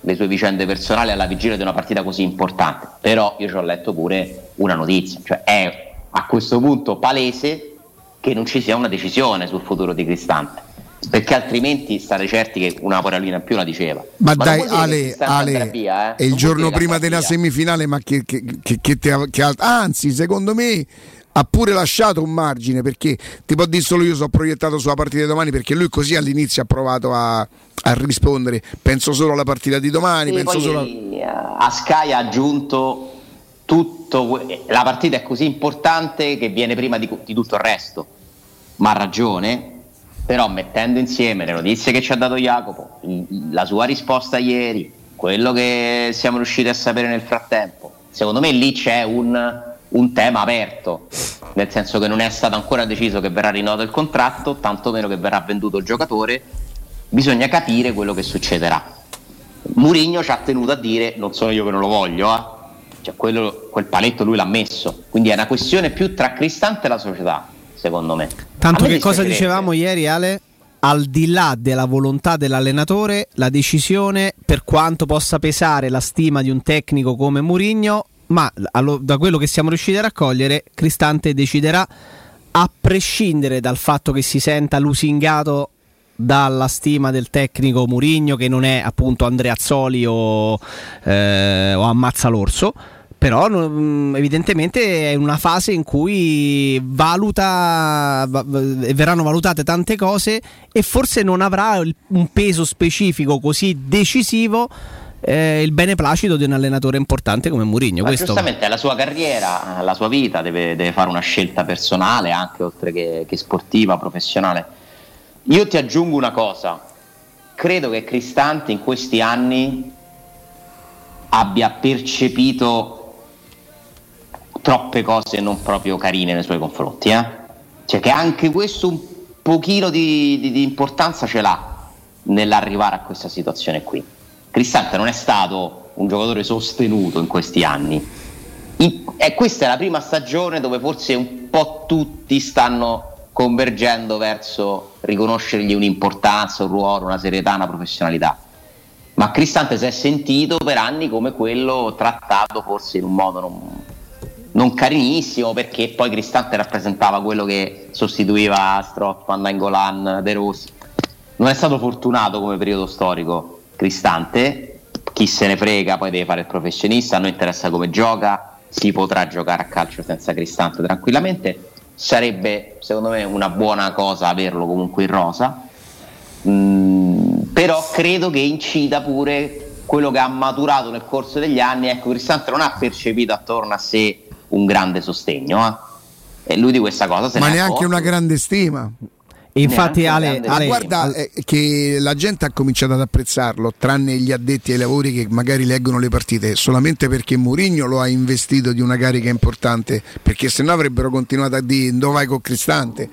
le sue vicende personali alla vigilia di una partita così importante. Però io ci ho letto pure una notizia, cioè è a questo punto palese che non ci sia una decisione sul futuro di Cristante perché altrimenti stare certi che una parolina in più la diceva. Ma, ma dai, Ale, Ale via, eh? è il giorno prima della semifinale, ma che, che, che, che, te, che anzi, secondo me ha pure lasciato un margine perché ti può dire solo io sono proiettato sulla partita di domani perché lui così all'inizio ha provato a, a rispondere penso solo alla partita di domani sì, penso solo a... a Sky ha aggiunto tutto la partita è così importante che viene prima di, di tutto il resto ma ha ragione però mettendo insieme le notizie che ci ha dato Jacopo, la sua risposta ieri, quello che siamo riusciti a sapere nel frattempo, secondo me lì c'è un, un tema aperto, nel senso che non è stato ancora deciso che verrà rinnovato il contratto, tantomeno che verrà venduto il giocatore, bisogna capire quello che succederà. Murigno ci ha tenuto a dire non sono io che non lo voglio, eh? cioè, quello, quel paletto lui l'ha messo, quindi è una questione più tra Cristante e la società secondo me. Tanto me che cosa dicevamo ieri Ale? Al di là della volontà dell'allenatore, la decisione, per quanto possa pesare la stima di un tecnico come Murigno, ma da quello che siamo riusciti a raccogliere, Cristante deciderà a prescindere dal fatto che si senta lusingato dalla stima del tecnico Murigno che non è appunto Andrea Azzoli o, eh, o Ammazza l'Orso però mm, evidentemente è una fase in cui valuta verranno valutate tante cose e forse non avrà un peso specifico così decisivo eh, il beneplacito di un allenatore importante come Mourinho. Questo... Giustamente è la sua carriera, la sua vita, deve, deve fare una scelta personale anche oltre che, che sportiva, professionale. Io ti aggiungo una cosa, credo che Cristante in questi anni abbia percepito troppe cose non proprio carine nei suoi confronti. Eh? Cioè che anche questo un pochino di, di, di importanza ce l'ha nell'arrivare a questa situazione qui. Cristante non è stato un giocatore sostenuto in questi anni. In, e questa è la prima stagione dove forse un po' tutti stanno convergendo verso riconoscergli un'importanza, un ruolo, una serietà, una professionalità. Ma Cristante si è sentito per anni come quello trattato forse in un modo non, non carinissimo perché poi Cristante rappresentava quello che sostituiva Strottman, Nangolan, De Rossi. Non è stato fortunato come periodo storico Cristante, chi se ne frega poi deve fare il professionista, a noi interessa come gioca, si potrà giocare a calcio senza Cristante tranquillamente, sarebbe secondo me una buona cosa averlo comunque in rosa, mm, però credo che incida pure quello che ha maturato nel corso degli anni, ecco Cristante non ha percepito attorno a sé un grande sostegno. Eh? E lui di questa cosa se Ma ne neanche accorto. una grande stima. infatti Ale, Ale, guarda eh, che la gente ha cominciato ad apprezzarlo, tranne gli addetti ai lavori che magari leggono le partite, solamente perché Mourinho lo ha investito di una carica importante, perché se no avrebbero continuato a dire dove vai con Cristante.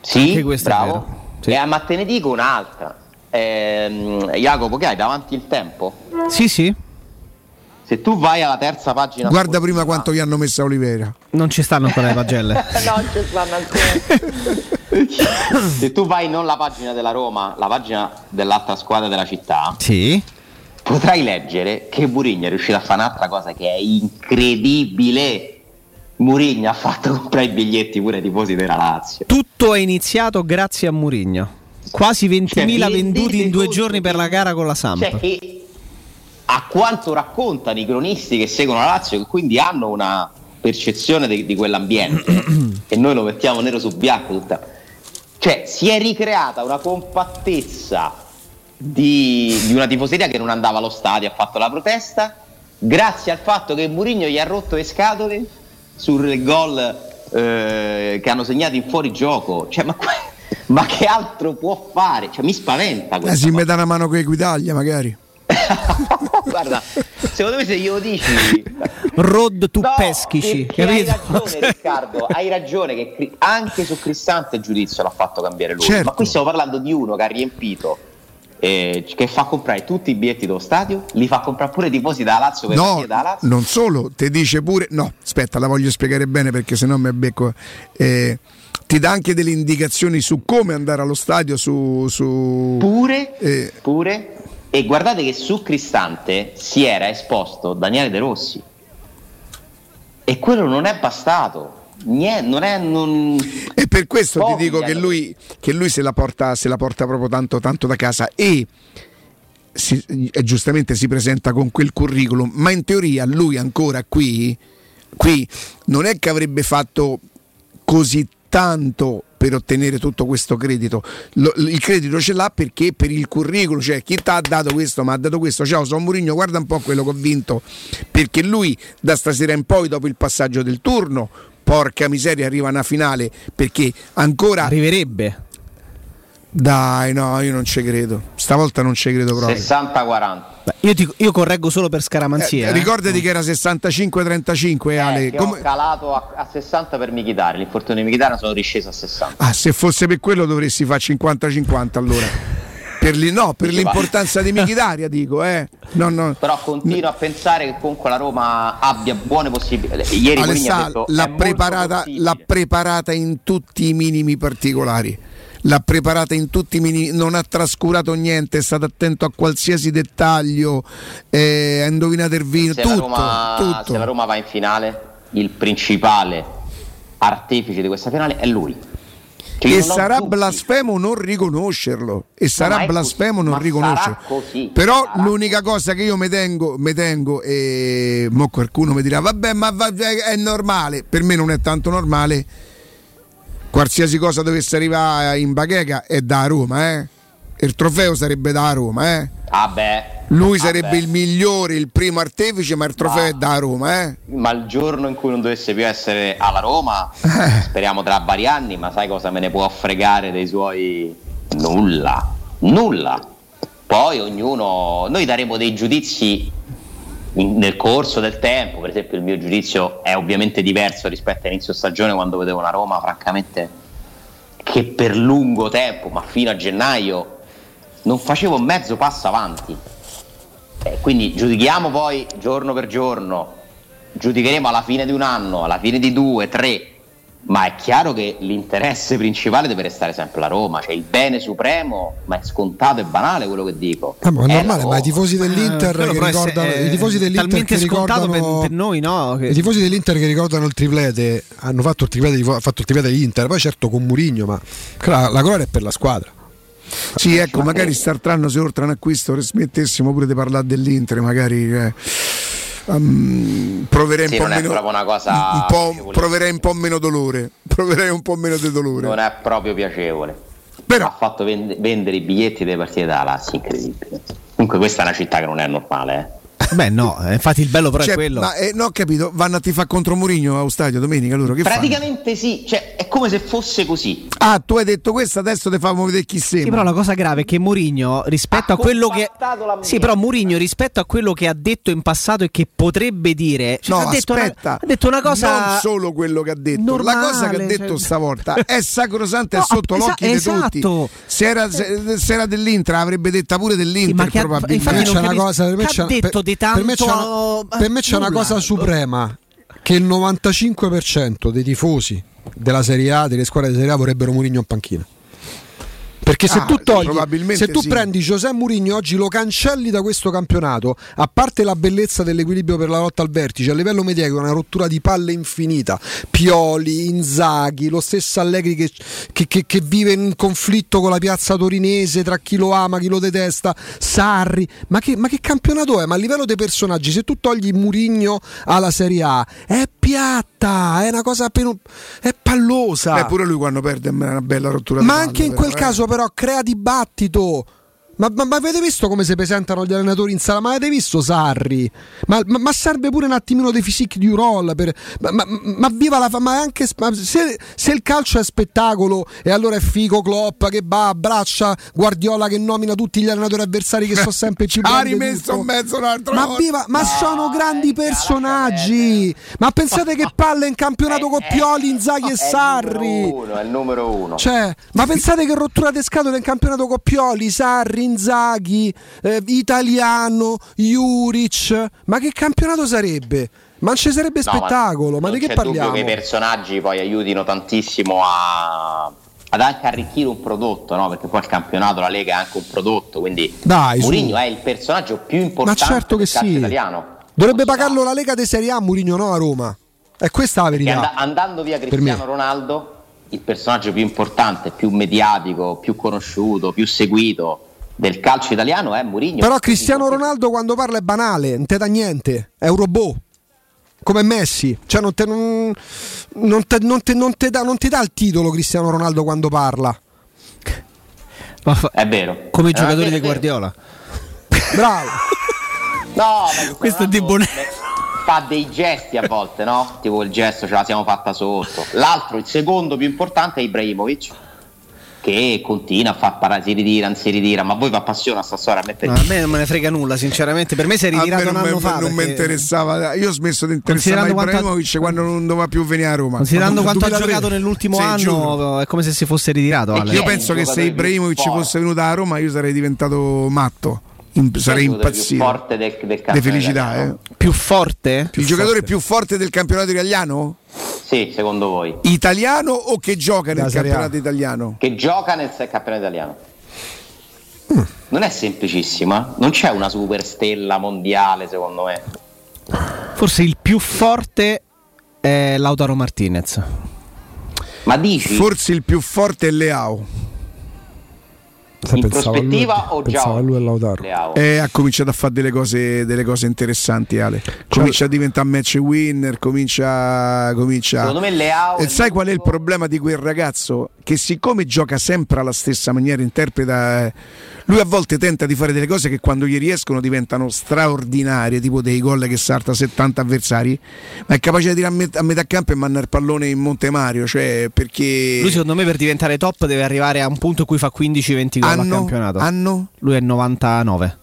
Sì, bravo. Sì. Eh, ma te ne dico un'altra. Eh, Jacopo, che hai davanti il tempo? Sì, sì. Se tu vai alla terza pagina. Guarda sportiva, prima quanto gli hanno messo a Olivera. Non ci stanno ancora le pagelle. non ci stanno ancora. Se tu vai non la pagina della Roma, la pagina dell'altra squadra della città. Sì. potrai leggere che Murigno è riuscito a fare un'altra cosa che è incredibile. Murigno ha fatto comprare i biglietti pure ai tifosi della Lazio. Tutto è iniziato grazie a Murigno. Quasi 20.000 cioè, venduti in due giorni per la gara con la Samp. Cioè a quanto raccontano i cronisti che seguono la Lazio, che quindi hanno una percezione di, di quell'ambiente, e noi lo mettiamo nero su bianco, tutta. cioè si è ricreata una compattezza di, di una tifoseria che non andava allo stadio, ha fatto la protesta, grazie al fatto che Mourinho gli ha rotto le scatole sul gol eh, che hanno segnato in fuorigioco. Cioè, ma, ma, che altro può fare? Cioè, mi spaventa questo. Eh, si mette una mano con Equitalia, magari. Guarda, secondo me se glielo dici Road to no, Peschici, hai ragione Riccardo, hai ragione che anche su Cristante il giudizio l'ha fatto cambiare lui, certo. ma qui stiamo parlando di uno che ha riempito eh, che fa comprare tutti i biglietti dello stadio, li fa comprare pure i tifosi da Lazio per no, da Lazio. Non solo, ti dice pure, no, aspetta, la voglio spiegare bene perché sennò mi becco. Eh, ti dà anche delle indicazioni su come andare allo stadio. Su, su pure, eh, pure. E guardate che su Cristante si era esposto Daniele De Rossi. E quello non è bastato. Niente, non è, non... E per questo Pochi ti dico che lui, che lui, se, la porta, se la porta proprio tanto, tanto da casa e si, giustamente si presenta con quel curriculum, ma in teoria lui ancora qui, qui non è che avrebbe fatto così tanto per ottenere tutto questo credito. Lo, il credito ce l'ha perché per il curriculum, cioè chi ti ha dato questo, mi ha dato questo. Ciao, sono Murigno, guarda un po' quello che ho vinto. Perché lui da stasera in poi, dopo il passaggio del turno, porca miseria, arriva una finale perché ancora arriverebbe. Dai, no, io non ci credo. Stavolta non ci credo proprio. 60-40. Io, ti, io, correggo solo per scaramanzia. Eh, eh. Ricordati che era 65-35, eh, Ale. Come... Ho calato a, a 60 per Michitare. L'infortunio di Michitare sono risceso a 60. Ah, se fosse per quello dovresti fare 50-50 allora. Per, li, no, per l'importanza di Michitaria dico eh. no, no. però continuo a pensare che comunque la Roma abbia buone possibilità ieri Alessà, detto, l'ha, preparata, l'ha preparata in tutti i minimi particolari l'ha preparata in tutti i minimi, non ha trascurato niente, è stato attento a qualsiasi dettaglio, eh, ha indovinato il vino, se tutto, Roma, tutto. Se la Roma va in finale, il principale artefice di questa finale è lui. Cioè, e sarà blasfemo non riconoscerlo e sarà blasfemo non riconoscerlo però sarà. l'unica cosa che io mi tengo, mi tengo e mo qualcuno mi dirà vabbè ma va, è normale per me non è tanto normale qualsiasi cosa dovesse arrivare in bacheca è da Roma eh? il trofeo sarebbe da Roma eh? ah beh lui sarebbe il migliore, il primo artefice, ma il trofeo ma, è da Roma. Eh? Ma il giorno in cui non dovesse più essere alla Roma, eh. speriamo tra vari anni, ma sai cosa me ne può fregare dei suoi... Nulla, nulla. Poi ognuno, noi daremo dei giudizi in, nel corso del tempo, per esempio il mio giudizio è ovviamente diverso rispetto all'inizio stagione quando vedevo una Roma, francamente, che per lungo tempo, ma fino a gennaio, non facevo mezzo passo avanti. Eh, quindi giudichiamo poi giorno per giorno, giudicheremo alla fine di un anno, alla fine di due, tre, ma è chiaro che l'interesse principale deve restare sempre la Roma, cioè il bene supremo, ma è scontato e banale quello che dico. Ah, ma è, è normale, ma i tifosi dell'Inter eh, che ricordano i tifosi dell'Inter che ricordano per, per, noi, no? Che... I tifosi dell'Inter che ricordano il triplete hanno fatto il triplete, ha fatto il triplete dell'Inter, poi certo con Murigno, ma la, la gloria è per la squadra. Sì, ecco, magari startranno se oltre un acquisto smettessimo pure di parlare dell'Inter, magari eh, um, proverei, sì, un meno, un po' proverei un po' meno dolore. Proverei un po' meno di dolore. Non è proprio piacevole. Però ha fatto vend- vendere i biglietti delle partite da Lazio, incredibile. Comunque questa è una città che non è normale, eh. Beh, no, eh, infatti il bello però cioè, è quello. Ma eh, no, ho capito, vanno a tifare contro Murigno allo stadio domenica loro che Praticamente fanno? sì, cioè è come se fosse così. Ah, tu hai detto questo, adesso ti famo vedere chi sei. Sì, però la cosa grave è che Murigno rispetto ha a quello che Sì, però Murigno rispetto a quello che ha detto in passato e che potrebbe dire, cioè, no, ha, detto una, ha detto una cosa Non solo quello che ha detto, normale, la cosa che ha detto cioè... stavolta è sacrosanta no, è sotto esa- l'occhio esatto. di tutti. Se era, se, se era dell'Inter avrebbe detta pure dell'Inter sì, probabilmente. Ma c'è una cosa per me detto di tanto per me c'è una, per me c'è nulla. una cosa suprema che il 95% dei tifosi della Serie A, delle squadre di Serie A vorrebbero Mourinho in panchina. Perché se Ah, tu togli, se tu sì. prendi Giuseppe Mourinho oggi lo cancelli da questo campionato, a parte la bellezza dell'equilibrio per la lotta al vertice, a livello mediatico una rottura di palle infinita. Pioli, Inzaghi, lo stesso Allegri che, che- che- che vive in conflitto con la piazza torinese tra chi lo ama, chi lo detesta, Sarri. Ma che, ma che campionato è? Ma a livello dei personaggi, se tu togli Mourinho alla Serie A, è piatta, è una cosa appena- è pallosa. Beh, pure lui quando perde è una bella rottura. Ma palle, anche in però, quel eh. caso, però, crea dibattito. Ma, ma- ma avete visto come si presentano gli allenatori in sala? Ma avete visto Sarri? Ma, ma- ma serve pure un attimino di physique du roll. Per, ma, ma- ma viva la fa- ma anche ma se, se il calcio è spettacolo e allora è figo Klopp che va, abbraccia Guardiola che nomina tutti gli allenatori avversari che sono sempre più Ha di rimesso in mezzo un'altra Ma volta. viva, ma sono grandi personaggi. Ma pensate che palle in campionato con Pioli, Inzaghi e Sarri. È il numero uno, è il numero uno. Cioè, ma pensate che rottura di scatole in campionato con Pioli, Sarri, Inzaghi, eh, Italiano, Juric. Ma che campionato sarebbe? Ma ci sarebbe No, ma spettacolo, ma, non di che parliamo? che i personaggi poi aiutino tantissimo a- ad anche arricchire un prodotto, no? Perché poi il campionato, la Lega è anche un prodotto, quindi Dai, su. Mourinho è il personaggio più Ma importante certo che del sì. italiano. Dovrebbe pagarlo la Lega di Serie A, Murigno no a Roma. E questa è la verità. and- andando via Cristiano. Ronaldo, il personaggio più importante, più mediatico, più conosciuto, più seguito del calcio italiano è Mourinho. Però Cristiano Ronaldo quando parla è banale, non te dà niente, è un robot. Come Messi, cioè non, te, non, non te- non te- non te dà, non ti dà il titolo Cristiano Ronaldo quando parla. Ma fa- È vero. come i Eh, giocatori di. Guardiola. Bravo. No, Questo è di Bonelli. Fa dei gesti a volte, no? Tipo il gesto ce la siamo fatta sotto. L'altro, il secondo più importante è Ibrahimovic, che continua a far parare, si ritira, non si ritira, ma voi vi appassiona sta storia a me per No, a me non me ne frega nulla, sinceramente. Per me si è ritirato un non, anno me- fa. non mi interessava. Io ho smesso di interessarmi a Considerando quanto Ibrahimovic quando non doveva più venire a Roma. Considerando quanto ha 2003. giocato nell'ultimo Sì, anno, giuro. è come se si fosse ritirato. Io penso il che se Ibrahimovic fosse venuto a Roma io sarei diventato matto. In- sarei il giocatore più impazzito. forte del, del campionato felicità, italiano. eh. Più forte? Il giocatore più forte del campionato italiano? Sì, secondo voi. Italiano o che gioca nel campionato italiano? Che gioca nel campionato italiano. Mm. Non è semplicissimo, eh? non c'è una super stella mondiale secondo me. Forse il più forte è Lautaro Martinez. Ma dici Forse il più forte è Leao. In prospettiva o già a lui e Lautaro. E ha cominciato a fare delle cose, delle cose interessanti, Ale. Comincia a diventare match winner, comincia. comincia... Secondo me Leao E sai qual è il problema di quel ragazzo? Che siccome gioca sempre alla stessa maniera, interpreta. Lui a volte tenta di fare delle cose che quando gli riescono diventano straordinarie, tipo dei gol che salta 70 avversari, ma è capace di tirare a, met- a metà campo e mandare il pallone in Monte Mario, cioè perché. Lui secondo me per diventare top deve arrivare a un punto in cui fa 15-20 gol al anno, campionato. anno? Lui è 99.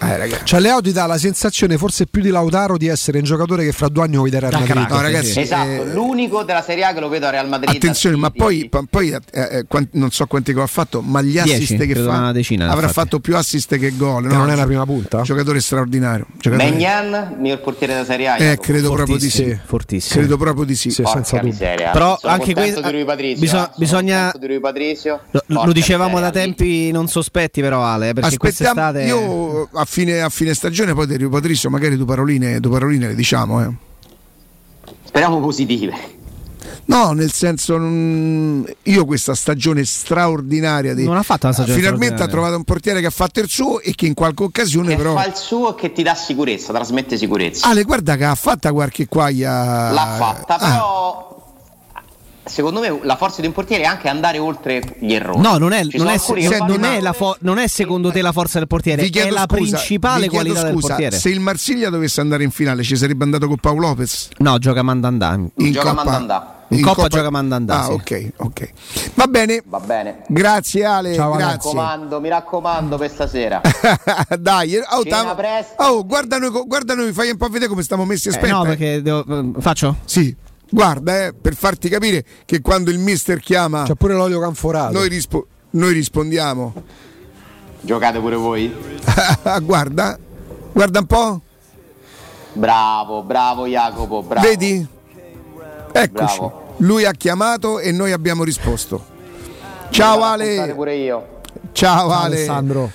Eh, ragazzi. Cioè Leo ti dà la sensazione, forse più di Lautaro, di essere un giocatore che fra due anni vuoi vedere al Madrid. No, ragazzi, Esatto, eh, l'unico della Serie A che lo vedo a Real Madrid. Attenzione, ma poi, pa- poi, eh, eh, quan- non so quanti gol ha fatto, ma gli Dieci, assist che fa una decina avrà fatto più assist che gol. Che non è la prima punta? Giocatore straordinario. Giocatore- Magnan, miglior portiere della Serie A. Eh, credo proprio di sì. fortissimo. Credo proprio di sì. Sì, senza dubbio. miseria. Però Sono anche contento que- di lui Patrizio. eh. Bisogna- contento di lui Patrizio. Lo, lo dicevamo da tempi non sospetti però Ale, eh, perché Aspettiamo, quest'estate io fine, a fine stagione poi Rio Patrizio, magari due paroline, due paroline le diciamo. eh. Speriamo positive. No, nel senso, non- io questa stagione straordinaria di, Non ha fatto una stagione finalmente ha trovato un portiere che ha fatto il suo e che in qualche occasione Che però fa il suo e che ti dà sicurezza, trasmette sicurezza. Ale guarda che ha fatta qualche quaglia L'ha fatta, Ah, però secondo me la forza di un portiere è anche andare oltre gli errori. No, non è, non è- fanno non è la fo- non è secondo te la forza del portiere, è la scusa, principale vi chiedo qualità del scusa, portiere. se il Marsiglia dovesse andare in finale ci sarebbe andato con Paolo Lopez No, gioca mandandà. in Gioca Coppa Mandandà. In Coppa gioca Mandandà, ah sì. ok ok va bene Va bene. grazie Ale Ciao, Ale. Mi grazie raccomando, mi raccomando per stasera. Dai, oh, Cena tam- oh, guarda, noi, guarda noi, fai un po' vedere come stiamo messi. Aspetta. Eh, no, eh. perché devo- eh, faccio? Sì, guarda, eh, per farti capire che quando il mister chiama, C'è pure l'olio canforato. noi, rispo- noi rispondiamo. Giocate pure voi? guarda, guarda un po', Bravo, bravo Jacopo, bravo. vedi? Eccoci. Bravo. Lui ha chiamato e noi abbiamo risposto. Ciao Ale. raccontare pure io. Ciao Ciao Ale. Alessandro.